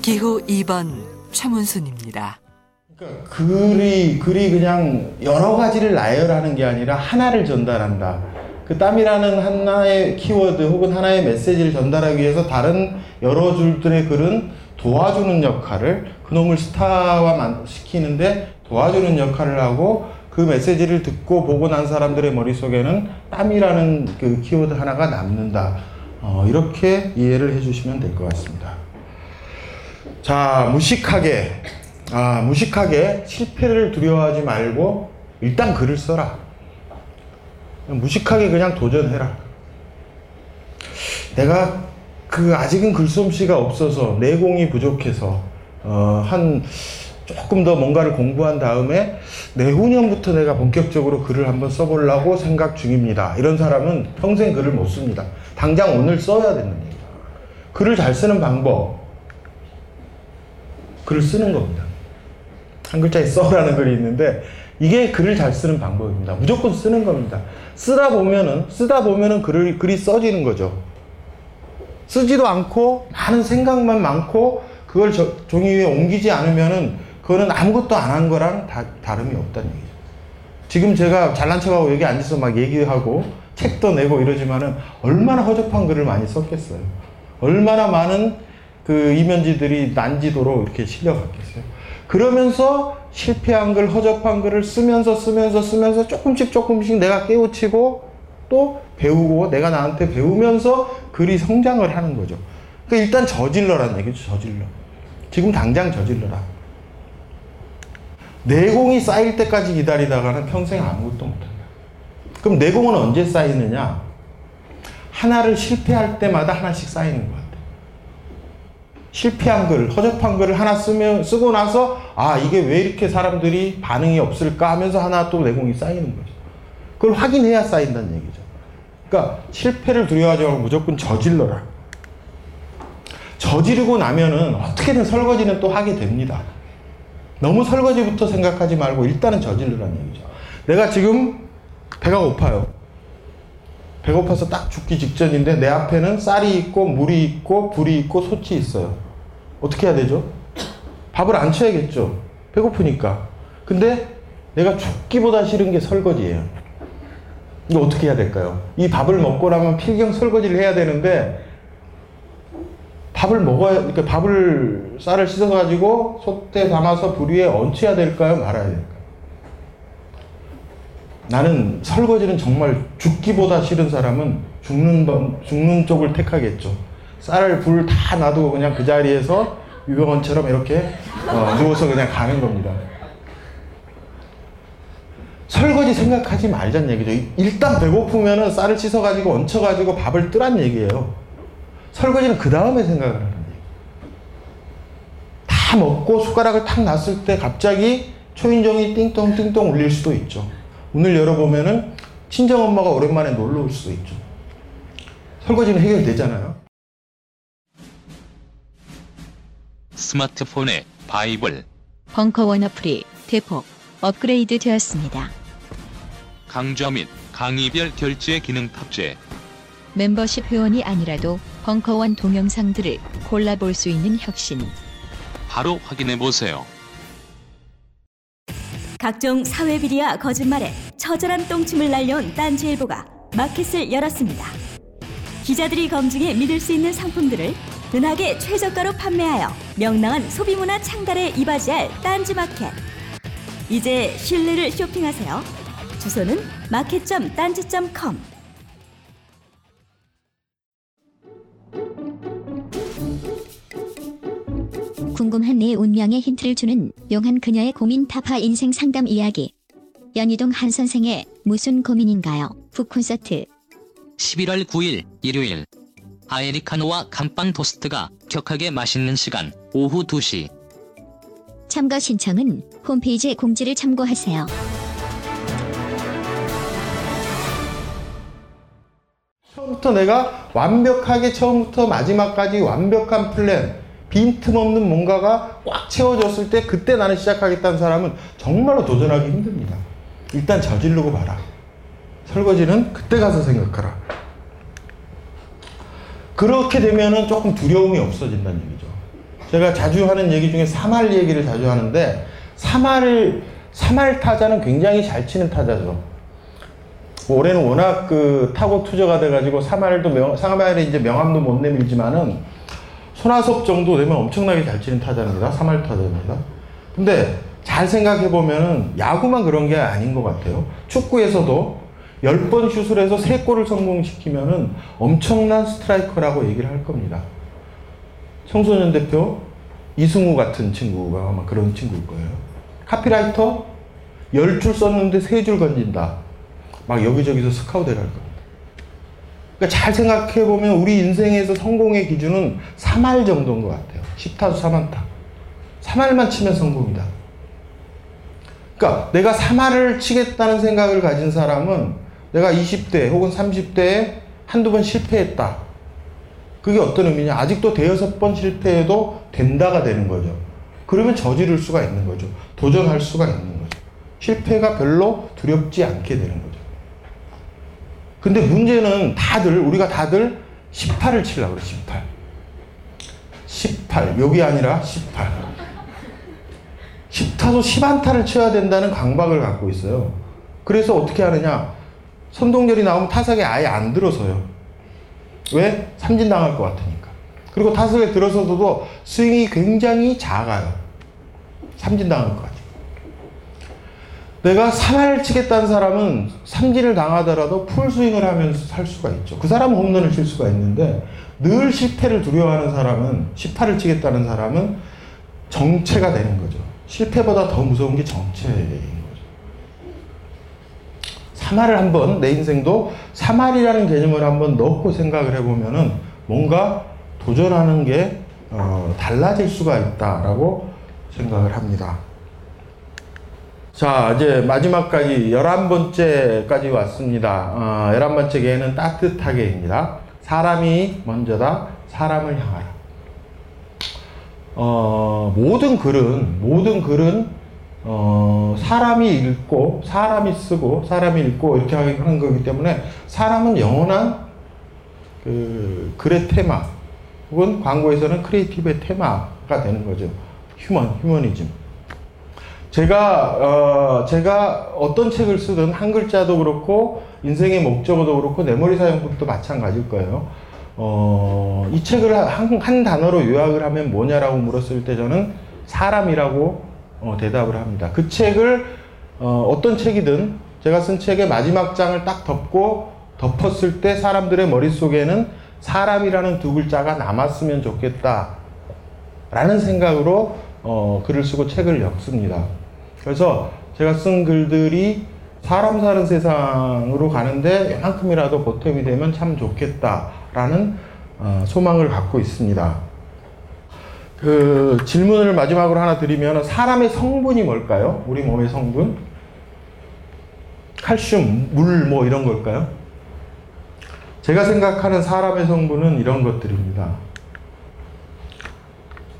기호 2번 최문순입니다. 글이 글이 그냥 여러 가지를 나열하는 게 아니라 하나를 전달한다. 그 땀이라는 하나의 키워드 혹은 하나의 메시지를 전달하기 위해서 다른 여러 줄들의 글은 도와주는 역할을 그놈을 스타화 시키는데 도와주는 역할을 하고 그 메시지를 듣고 보고 난 사람들의 머릿속에는 땀이라는 그 키워드 하나가 남는다. 어, 이렇게 이해를 해주시면 될 것 같습니다. 자, 무식하게 아, 무식하게 실패를 두려워하지 말고 일단 글을 써라. 무식하게 그냥 도전해라. 내가 그 아직은 글솜씨가 없어서 내공이 부족해서 어, 한 조금 더 뭔가를 공부한 다음에 내후년부터 내가 본격적으로 글을 한번 써보려고 생각 중입니다. 이런 사람은 평생 글을 못 씁니다. 당장 오늘 써야 되는 얘기예요. 글을 잘 쓰는 방법. 글을 쓰는 겁니다. 한 글자에 써라는 글이 있는데 이게 글을 잘 쓰는 방법입니다. 무조건 쓰는 겁니다. 쓰다 보면은 쓰다 보면은 글을 글이 써지는 거죠. 쓰지도 않고 많은 생각만 많고 그걸 저, 종이 위에 옮기지 않으면은 그거는 아무것도 안 한 거랑 다, 다름이 없다는 얘기죠. 지금 제가 잘난 척하고 여기 앉아서 막 얘기하고 책도 내고 이러지만은 얼마나 허접한 글을 많이 썼겠어요. 얼마나 많은 그 이면지들이 난지도로 이렇게 실려갔겠어요. 그러면서 실패한 글, 허접한 글을 쓰면서 쓰면서 쓰면서 조금씩 조금씩 내가 깨우치고 또 배우고 내가 나한테 배우면서 글이 성장을 하는 거죠. 그러니까 일단 저질러라는 얘기죠. 저질러. 지금 당장 저질러라. 내공이 쌓일 때까지 기다리다가는 평생 아무것도 못한다. 그럼 내공은 언제 쌓이느냐? 하나를 실패할 때마다 하나씩 쌓이는 것 같아요. 실패한 글, 허접한 글을 하나 쓰면, 쓰고 나서, 아, 이게 왜 이렇게 사람들이 반응이 없을까 하면서 하나 또 내공이 쌓이는 거죠. 그걸 확인해야 쌓인다는 얘기죠. 그러니까 실패를 두려워하지 말고 무조건 저질러라. 저지르고 나면은 어떻게든 설거지는 또 하게 됩니다. 너무 설거지부터 생각하지 말고 일단은 저질러라는 얘기죠. 내가 지금 배가 고파요. 배고파서 딱 죽기 직전인데 내 앞에는 쌀이 있고 물이 있고 불이 있고 솥이 있어요. 어떻게 해야 되죠? 밥을 안 쳐야겠죠. 배고프니까. 근데 내가 죽기보다 싫은 게 설거지예요. 이거 어떻게 해야 될까요? 이 밥을 먹고 나면 필경 설거지를 해야 되는데 밥을 먹어야 그러니까 밥을 쌀을 씻어 가지고 솥에 담아서 불 위에 얹혀야 될까요? 말아야 될까요? 나는 설거지는 정말 죽기보다 싫은 사람은 죽는 번, 죽는 쪽을 택하겠죠. 쌀을 불 다 놔두고 그냥 그 자리에서 유병원처럼 이렇게 어, 누워서 그냥 가는 겁니다. 설거지 생각하지 말자는 얘기죠. 일단 배고프면은 쌀을 씻어가지고 얹혀가지고 밥을 뜨란 얘기예요. 설거지는 그 다음에 생각을 하는 얘기예요. 다 먹고 숟가락을 탁 놨을 때 갑자기 초인종이 띵동 울릴 수도 있죠. 문을 열어보면은 친정엄마가 오랜만에 놀러 올 수도 있죠. 설거지는 해결되잖아요. 스마트폰에 바이블, 벙커원 어플이 대폭 업그레이드 되었습니다. 강좌 및 강의별 결제 기능 탑재. 멤버십 회원이 아니라도 벙커원 동영상들을 골라볼 수 있는 혁신. 바로 확인해 보세요. 각종 사회 비리와 거짓말에 처절한 똥침을 날려온 딴지일보가 마켓을 열었습니다. 기자들이 검증해 믿을 수 있는 상품들을 은하계 최저가로 판매하여 명랑한 소비문화 창달에 이바지할 딴지마켓. 이제 신뢰를 쇼핑하세요. 주소는 마켓.딴지.com 궁금한 내 운명의 힌트를 주는 용한 그녀의 고민 타파 인생 상담 이야기. 연희동 한 선생의 무슨 고민인가요? 북 콘서트. 11월 9일 일요일 아메리카노와 감빵 토스트가 격하게 맛있는 시간 오후 2시 참가 신청은 홈페이지 공지를 참고하세요. 처음부터 내가 완벽하게 처음부터 마지막까지 완벽한 플랜, 빈틈없는 뭔가가 꽉 채워졌을 때 그때 나는 시작하겠다는 사람은 정말로 도전하기 힘듭니다. 일단 저지르고 봐라. 설거지는 그때 가서 생각하라. 그렇게 되면은 조금 두려움이 없어진다는 얘기죠. 제가 자주 하는 얘기 중에 사말 얘기를 자주 하는데 사말을 사말 타자는 굉장히 잘 치는 타자죠. 뭐 올해는 워낙 그 타고 투저가 돼가지고 사말도 명, 사말에 이제 명함도 못 내밀지만은 손아섭 정도 되면 엄청나게 잘 치는 타자입니다. 사말 타자입니다. 근데 잘 생각해 보면은 야구만 그런 게 아닌 것 같아요. 축구에서도 10번 슛을 해서 3골을 성공시키면은 엄청난 스트라이커라고 얘기를 할 겁니다. 청소년 대표 이승우 같은 친구가 아마 그런 친구일 거예요. 카피라이터 열줄 썼는데 세줄 건진다. 막 여기저기서 스카우트 할 겁니다. 그러니까 잘 생각해 보면 우리 인생에서 성공의 기준은 3할 정도인 것 같아요. 10타수 3안타. 3할만 치면 성공이다. 그러니까 내가 3할을 치겠다는 생각을 가진 사람은 내가 20대 혹은 30대에 한두 번 실패했다. 그게 어떤 의미냐? 아직도 대여섯 번 실패해도 된다가 되는 거죠. 그러면 저지를 수가 있는 거죠. 도전할 수가 있는 거죠. 실패가 별로 두렵지 않게 되는 거죠. 근데 문제는 다들, 우리가 다들 18을 치려고 그래, 18. 18. 여기 아니라 18. 10타도 10안타를 쳐야 된다는 강박을 갖고 있어요. 그래서 어떻게 하느냐? 선동열이 나오면 타석에 아예 안 들어서요. 왜? 삼진 당할 것 같으니까. 그리고 타석에 들어서도 스윙이 굉장히 작아요. 삼진 당할 것 같아요. 내가 3할을 치겠다는 사람은 삼진을 당하더라도 풀스윙을 하면서 살 수가 있죠. 그 사람은 홈런을 칠 수가 있는데 늘 실패를 두려워하는 사람은 18을 치겠다는 사람은 정체가 되는 거죠. 실패보다 더 무서운 게 정체인 거 죠. 3할을 한번 내 인생도 3할이라는 개념을 한번 넣고 생각을 해보면은 뭔가 도전하는 게 어, 달라질 수가 있다라고 생각을 합니다. 자, 이제 마지막까지 11번째까지 왔습니다. 어, 11번째 개는 따뜻하게입니다. 사람이 먼저다, 사람을 향하라. 어, 모든 글은, 모든 글은, 어, 사람이 읽고, 사람이 쓰고, 사람이 읽고, 이렇게 하는 거기 때문에, 사람은 영원한, 그, 글의 테마, 혹은 광고에서는 creative의 테마가 되는 거죠. human, 휴머니즘. 제가 어 제가 어떤 책을 쓰든 한 글자도 그렇고 인생의 목적어도 그렇고 내 머리 사용법도 마찬가지일 거예요. 어 이 책을 한, 한 단어로 요약을 하면 뭐냐라고 물었을 때 저는 사람이라고 어, 대답을 합니다. 그 책을 어, 어떤 책이든 제가 쓴 책의 마지막 장을 딱 덮고 덮었을 때 사람들의 머릿속에는 사람이라는 두 글자가 남았으면 좋겠다. 라는 생각으로 어, 글을 쓰고 책을 엮습니다. 그래서 제가 쓴 글들이 사람 사는 세상으로 가는데 이만큼이라도 보탬이 되면 참 좋겠다라는 어, 소망을 갖고 있습니다. 그 질문을 마지막으로 하나 드리면 사람의 성분이 뭘까요? 우리 몸의 성분? 칼슘, 물 뭐 이런 걸까요? 제가 생각하는 사람의 성분은 이런 것들입니다.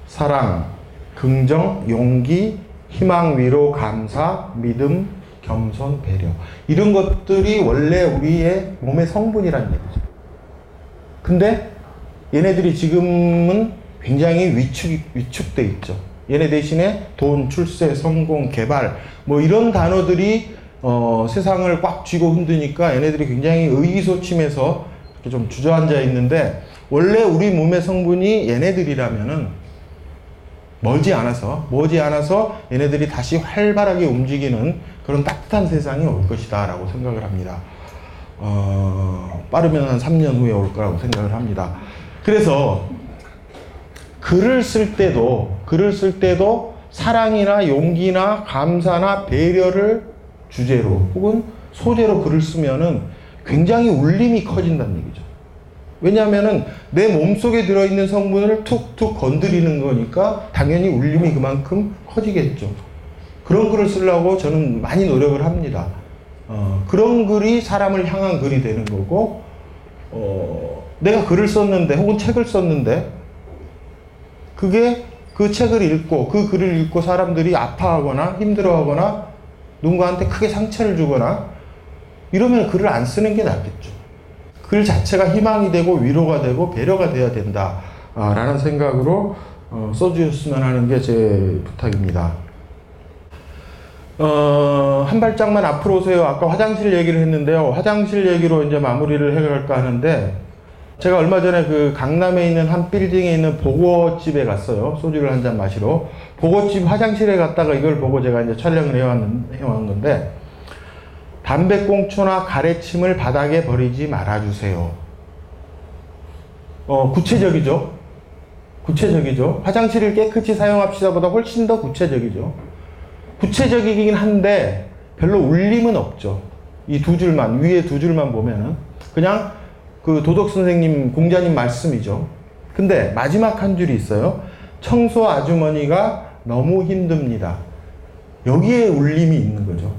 사랑, 긍정, 용기, 희망, 위로, 감사, 믿음, 겸손, 배려. 이런 것들이 원래 우리의 몸의 성분이라는 얘기죠. 근데 얘네들이 지금은 굉장히 위축, 위축돼 있죠. 얘네 대신에 돈, 출세, 성공, 개발, 뭐 이런 단어들이 어, 세상을 꽉 쥐고 흔드니까 얘네들이 굉장히 의기소침해서 좀 주저앉아 있는데 원래 우리 몸의 성분이 얘네들이라면은 멀지 않아서 머지 않아서 얘네들이 다시 활발하게 움직이는 그런 따뜻한 세상이 올 것이다 라고 생각을 합니다. 어, 빠르면 한 3년 후에 올 거라고 생각을 합니다. 그래서 글을 쓸 때도 글을 쓸 때도 사랑이나 용기나 감사나 배려를 주제로 혹은 소재로 글을 쓰면은 굉장히 울림이 커진다는 얘기죠. 왜냐하면은 내 몸속에 들어있는 성분을 툭툭 건드리는 거니까 당연히 울림이 그만큼 커지겠죠. 그런 글을 쓰려고 저는 많이 노력을 합니다. 어, 그런 글이 사람을 향한 글이 되는 거고, 어, 내가 글을 썼는데 혹은 책을 썼는데 그게 그 책을 읽고 그 글을 읽고 사람들이 아파하거나 힘들어하거나 누군가한테 크게 상처를 주거나 이러면 글을 안 쓰는 게 낫겠죠. 글 자체가 희망이 되고 위로가 되고 배려가 돼야 된다. 라는 생각으로 어, 써주셨으면 하는 게 제 부탁입니다. 어, 한 발짝만 앞으로 오세요. 아까 화장실 얘기를 했는데요. 화장실 얘기로 이제 마무리를 해갈까 하는데, 제가 얼마 전에 그 강남에 있는 한 빌딩에 있는 보고집에 갔어요. 소주를 한 잔 마시러. 보고집 화장실에 갔다가 이걸 보고 제가 이제 촬영을 해왔는, 해왔는데, 담배꽁초나 가래침을 바닥에 버리지 말아주세요. 어, 구체적이죠? 구체적이죠. 화장실을 깨끗이 사용합시다 보다 훨씬 더 구체적이죠. 구체적이긴 한데 별로 울림은 없죠. 이 두 줄만 위에 두 줄만 보면은 그냥 그 도덕 선생님 공자님 말씀이죠. 근데 마지막 한 줄이 있어요. 청소 아주머니가 너무 힘듭니다. 여기에 울림이 있는 거죠.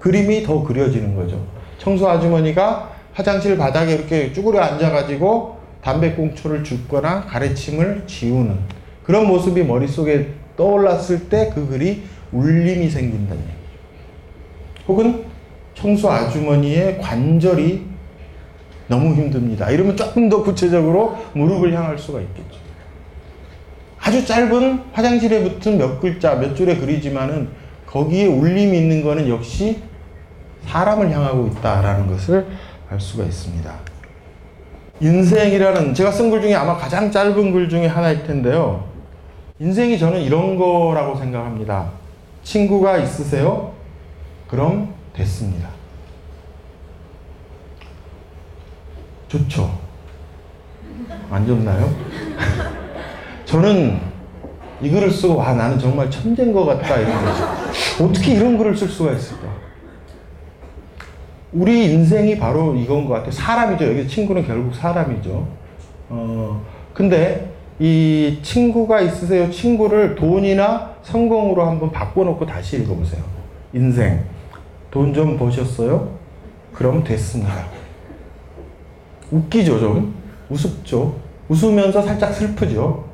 그림이 더 그려지는 거죠. 청소 아주머니가 화장실 바닥에 이렇게 쭈그려 앉아가지고 담배꽁초를 줍거나 가래침을 지우는 그런 모습이 머릿속에 떠올랐을 때 그 글이 울림이 생긴다는 얘기. 혹은 청소 아주머니의 관절이 너무 힘듭니다. 이러면 조금 더 구체적으로 무릎을 향할 수가 있겠죠. 아주 짧은 화장실에 붙은 몇 글자, 몇 줄의 글이지만은 거기에 울림이 있는 거는 역시 사람을 향하고 있다라는 것을 알 수가 있습니다. 인생이라는 제가 쓴 글 중에 아마 가장 짧은 글 중에 하나일 텐데요. 인생이 저는 이런 거라고 생각합니다. 친구가 있으세요? 그럼 됐습니다. 좋죠. 안 좋나요? <laughs> 저는 이 글을 쓰고 아 나는 정말 천재인 것 같다 이런 거죠. 어떻게 이런 글을 쓸 수가 있을까? 우리 인생이 바로 이건 것 같아요. 사람이죠. 여기 친구는 결국 사람이죠. 어 근데 이 친구가 있으세요. 친구를 돈이나 성공으로 한번 바꿔놓고 다시 읽어보세요. 인생 돈 좀 버셨어요? 그럼 됐습니다. 웃기죠 좀 우습죠. 웃으면서 살짝 슬프죠.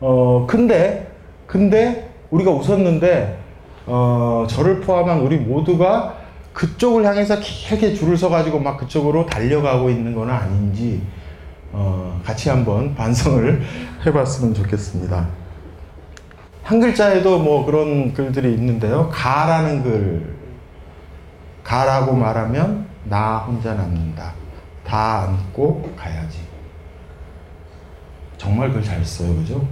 어, 근데, 근데 우리가 웃었는데, 어, 저를 포함한 우리 모두가 그쪽을 향해서 길게 줄을 서가지고 막 그쪽으로 달려가고 있는 건 아닌지, 어, 같이 한번 반성을 <laughs> 해봤으면 좋겠습니다. 한 글자에도 뭐 그런 글들이 있는데요. 가라는 글. 가라고 말하면 나 혼자 남는다. 다 안고 가야지. 정말 글 잘 써요, 그죠?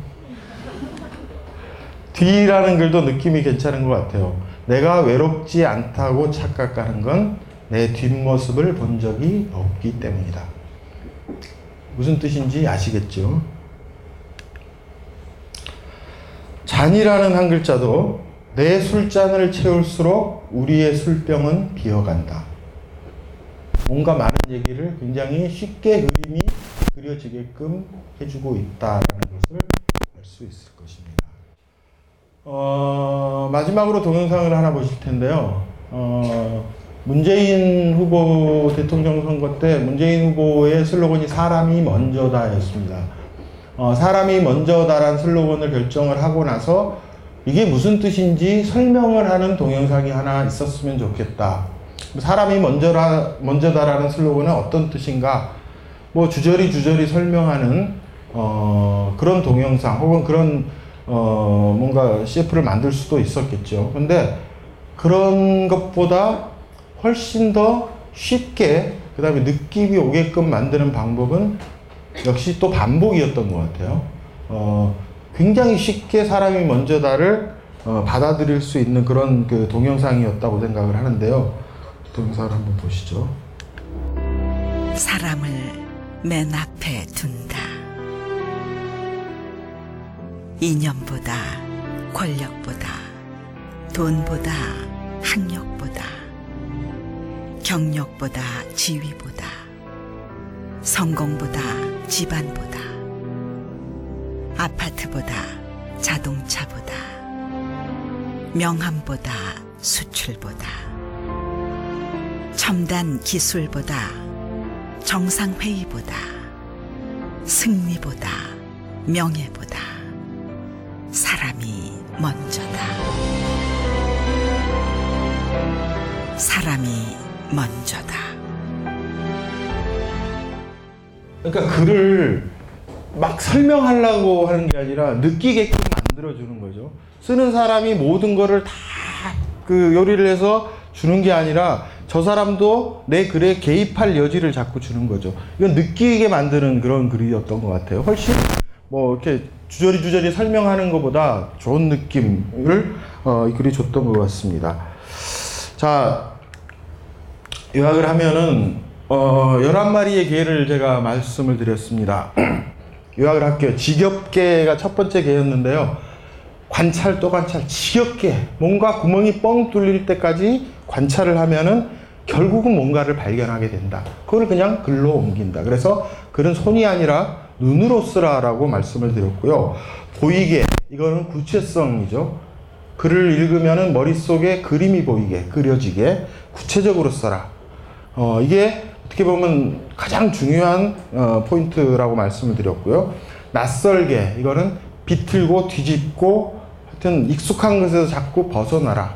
뒤라는 글도 느낌이 괜찮은 것 같아요. 내가 외롭지 않다고 착각하는 건 내 뒷모습을 본 적이 없기 때문이다. 무슨 뜻인지 아시겠죠? 잔이라는 한 글자도 내 술잔을 채울수록 우리의 술병은 비어간다. 뭔가 많은 얘기를 굉장히 쉽게 그림이 그려지게끔 해주고 있다라는 것을 알 수 있을 것입니다. 어, 마지막으로 동영상을 하나 보실 텐데요. 어, 문재인 후보 대통령 선거 때 문재인 후보의 슬로건이 사람이 먼저다였습니다. 어, 사람이 먼저다란 슬로건을 결정을 하고 나서 이게 무슨 뜻인지 설명을 하는 동영상이 하나 있었으면 좋겠다. 사람이 먼저라, 먼저다라는 슬로건은 어떤 뜻인가? 뭐 주저리 주저리 설명하는 어, 그런 동영상 혹은 그런 어, 뭔가 CF를 만들 수도 있었겠죠. 근데 그런 것보다 훨씬 더 쉽게 그 다음에 느낌이 오게끔 만드는 방법은 역시 또 반복이었던 것 같아요. 어, 굉장히 쉽게 사람이 먼저다를 어, 받아들일 수 있는 그런 그 동영상이었다고 생각을 하는데요. 동영상을 한번 보시죠. 사람을 맨 앞에 둔다. 이념보다 권력보다 돈보다 학력보다 경력보다 지위보다 성공보다 집안보다 아파트보다 자동차보다 명함보다 수출보다 첨단 기술보다 정상회의보다 승리보다 명예보다 사람이 먼저다. 사람이 먼저다. 그러니까 글을 막 설명하려고 하는 게 아니라 느끼게끔 만들어주는 거죠. 쓰는 사람이 모든 거를 다 그 요리를 해서 주는 게 아니라 저 사람도 내 글에 개입할 여지를 자꾸 주는 거죠. 이건 느끼게 만드는 그런 글이었던 것 같아요. 훨씬 뭐 이렇게 주저리 주저리 설명하는 것보다 좋은 느낌을 어, 이 글이 줬던 것 같습니다. 자, 요약을 하면은 어, 11마리의 개를 제가 말씀을 드렸습니다. <clears throat> 요약을 할게요. 지겹게가 첫 번째 개였는데요. 관찰 또 관찰, 지겹게 뭔가 구멍이 뻥 뚫릴 때까지 관찰을 하면은 결국은 뭔가를 발견하게 된다. 그걸 그냥 글로 옮긴다. 그래서 글은 손이 아니라 눈으로 쓰라라고 말씀을 드렸고요. 보이게 이거는 구체성이죠. 글을 읽으면은 머릿속에 그림이 보이게 그려지게 구체적으로 써라. 어, 이게 어떻게 보면 가장 중요한 어, 포인트라고 말씀을 드렸고요. 낯설게 이거는 비틀고 뒤집고 하여튼 익숙한 것에서 자꾸 벗어나라.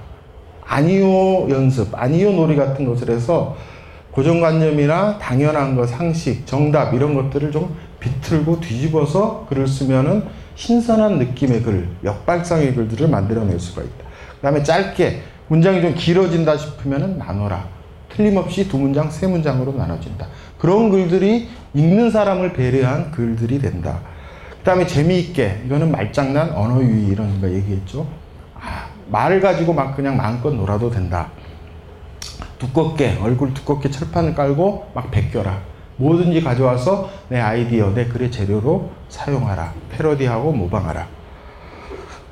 아니요 연습, 아니요 놀이 같은 것을 해서 고정관념이나 당연한 것, 상식, 정답 이런 것들을 좀 비틀고 뒤집어서 글을 쓰면은 신선한 느낌의 글, 역발상의 글들을 만들어낼 수가 있다. 그 다음에 짧게 문장이 좀 길어진다 싶으면은 나눠라. 틀림없이 두 문장, 세 문장으로 나눠진다. 그런 글들이 읽는 사람을 배려한 글들이 된다. 그 다음에 재미있게, 이거는 말장난, 언어 유희 이런 거 얘기했죠. 아, 말을 가지고 막 그냥 마음껏 놀아도 된다. 두껍게, 얼굴 두껍게 철판을 깔고 막 베껴라. 뭐든지 가져와서 내 아이디어, 내 글의 재료로 사용하라. 패러디하고 모방하라.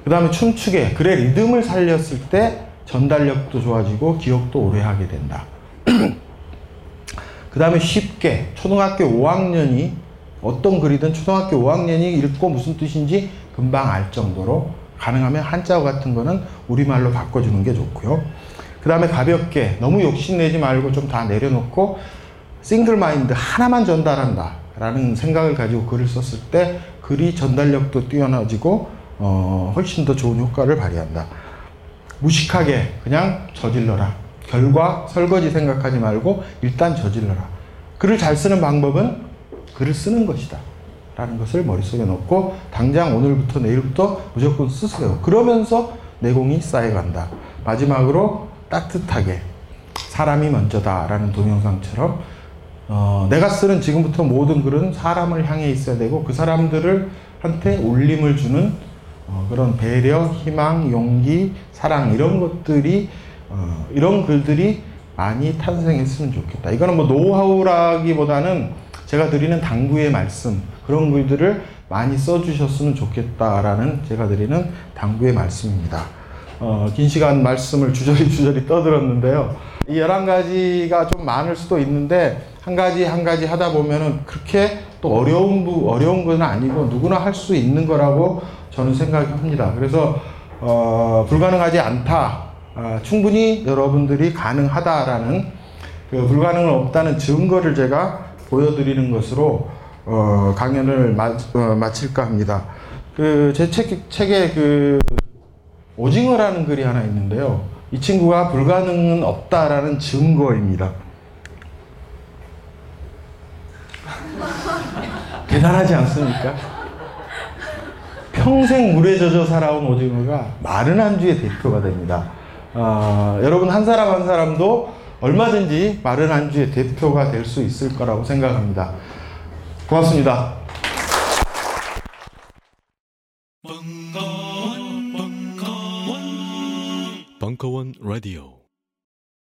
그 다음에 춤추게, 글의 리듬을 살렸을 때 전달력도 좋아지고 기억도 오래 하게 된다. <clears throat> 그 다음에 쉽게, 초등학교 5학년이 어떤 글이든 초등학교 5학년이 읽고 무슨 뜻인지 금방 알 정도로 가능하면 한자어 같은 거는 우리말로 바꿔주는 게 좋고요. 그 다음에 가볍게, 너무 욕심내지 말고 좀 다 내려놓고 싱글 마인드 하나만 전달한다 라는 생각을 가지고 글을 썼을 때 글이 전달력도 뛰어나지고 어, 훨씬 더 좋은 효과를 발휘한다. 무식하게 그냥 저질러라. 결과 설거지 생각하지 말고 일단 저질러라. 글을 잘 쓰는 방법은 글을 쓰는 것이다. 라는 것을 머릿속에 넣고 당장 오늘부터 내일부터 무조건 쓰세요. 그러면서 내공이 쌓여간다. 마지막으로 따뜻하게 사람이 먼저다 라는 동영상처럼 어, 내가 쓰는 지금부터 모든 글은 사람을 향해 있어야 되고 그 사람들을 한테 울림을 주는 어, 그런 배려, 희망, 용기, 사랑 이런 것들이 어, 이런 글들이 많이 탄생했으면 좋겠다. 이거는 뭐 노하우라기보다는 제가 드리는 당부의 말씀 그런 글들을 많이 써주셨으면 좋겠다라는 제가 드리는 당부의 말씀입니다. 어, 긴 시간 말씀을 주저리 주저리 떠들었는데요. 이 11가지가 좀 많을 수도 있는데 한 가지 한 가지 하다 보면은 그렇게 또 어려운 부, 어려운 건 아니고 누구나 할 수 있는 거라고 저는 생각합니다. 그래서 어, 불가능하지 않다. 아, 충분히 여러분들이 가능하다라는 그 불가능은 없다는 증거를 제가 보여드리는 것으로 어, 강연을 마, 어, 마칠까 합니다. 그 제 책, 책에 그 오징어라는 글이 하나 있는데요. 이 친구가 불가능은 없다라는 증거입니다. <laughs> 대단하지 않습니까? 평생 물에 젖어 살아온 오징어가 마른 안주의 대표가 됩니다. 어, 여러분 한 사람 한 사람도 얼마든지 마른 안주의 대표가 될 수 있을 거라고 생각합니다. 고맙습니다. 벙커원 라디오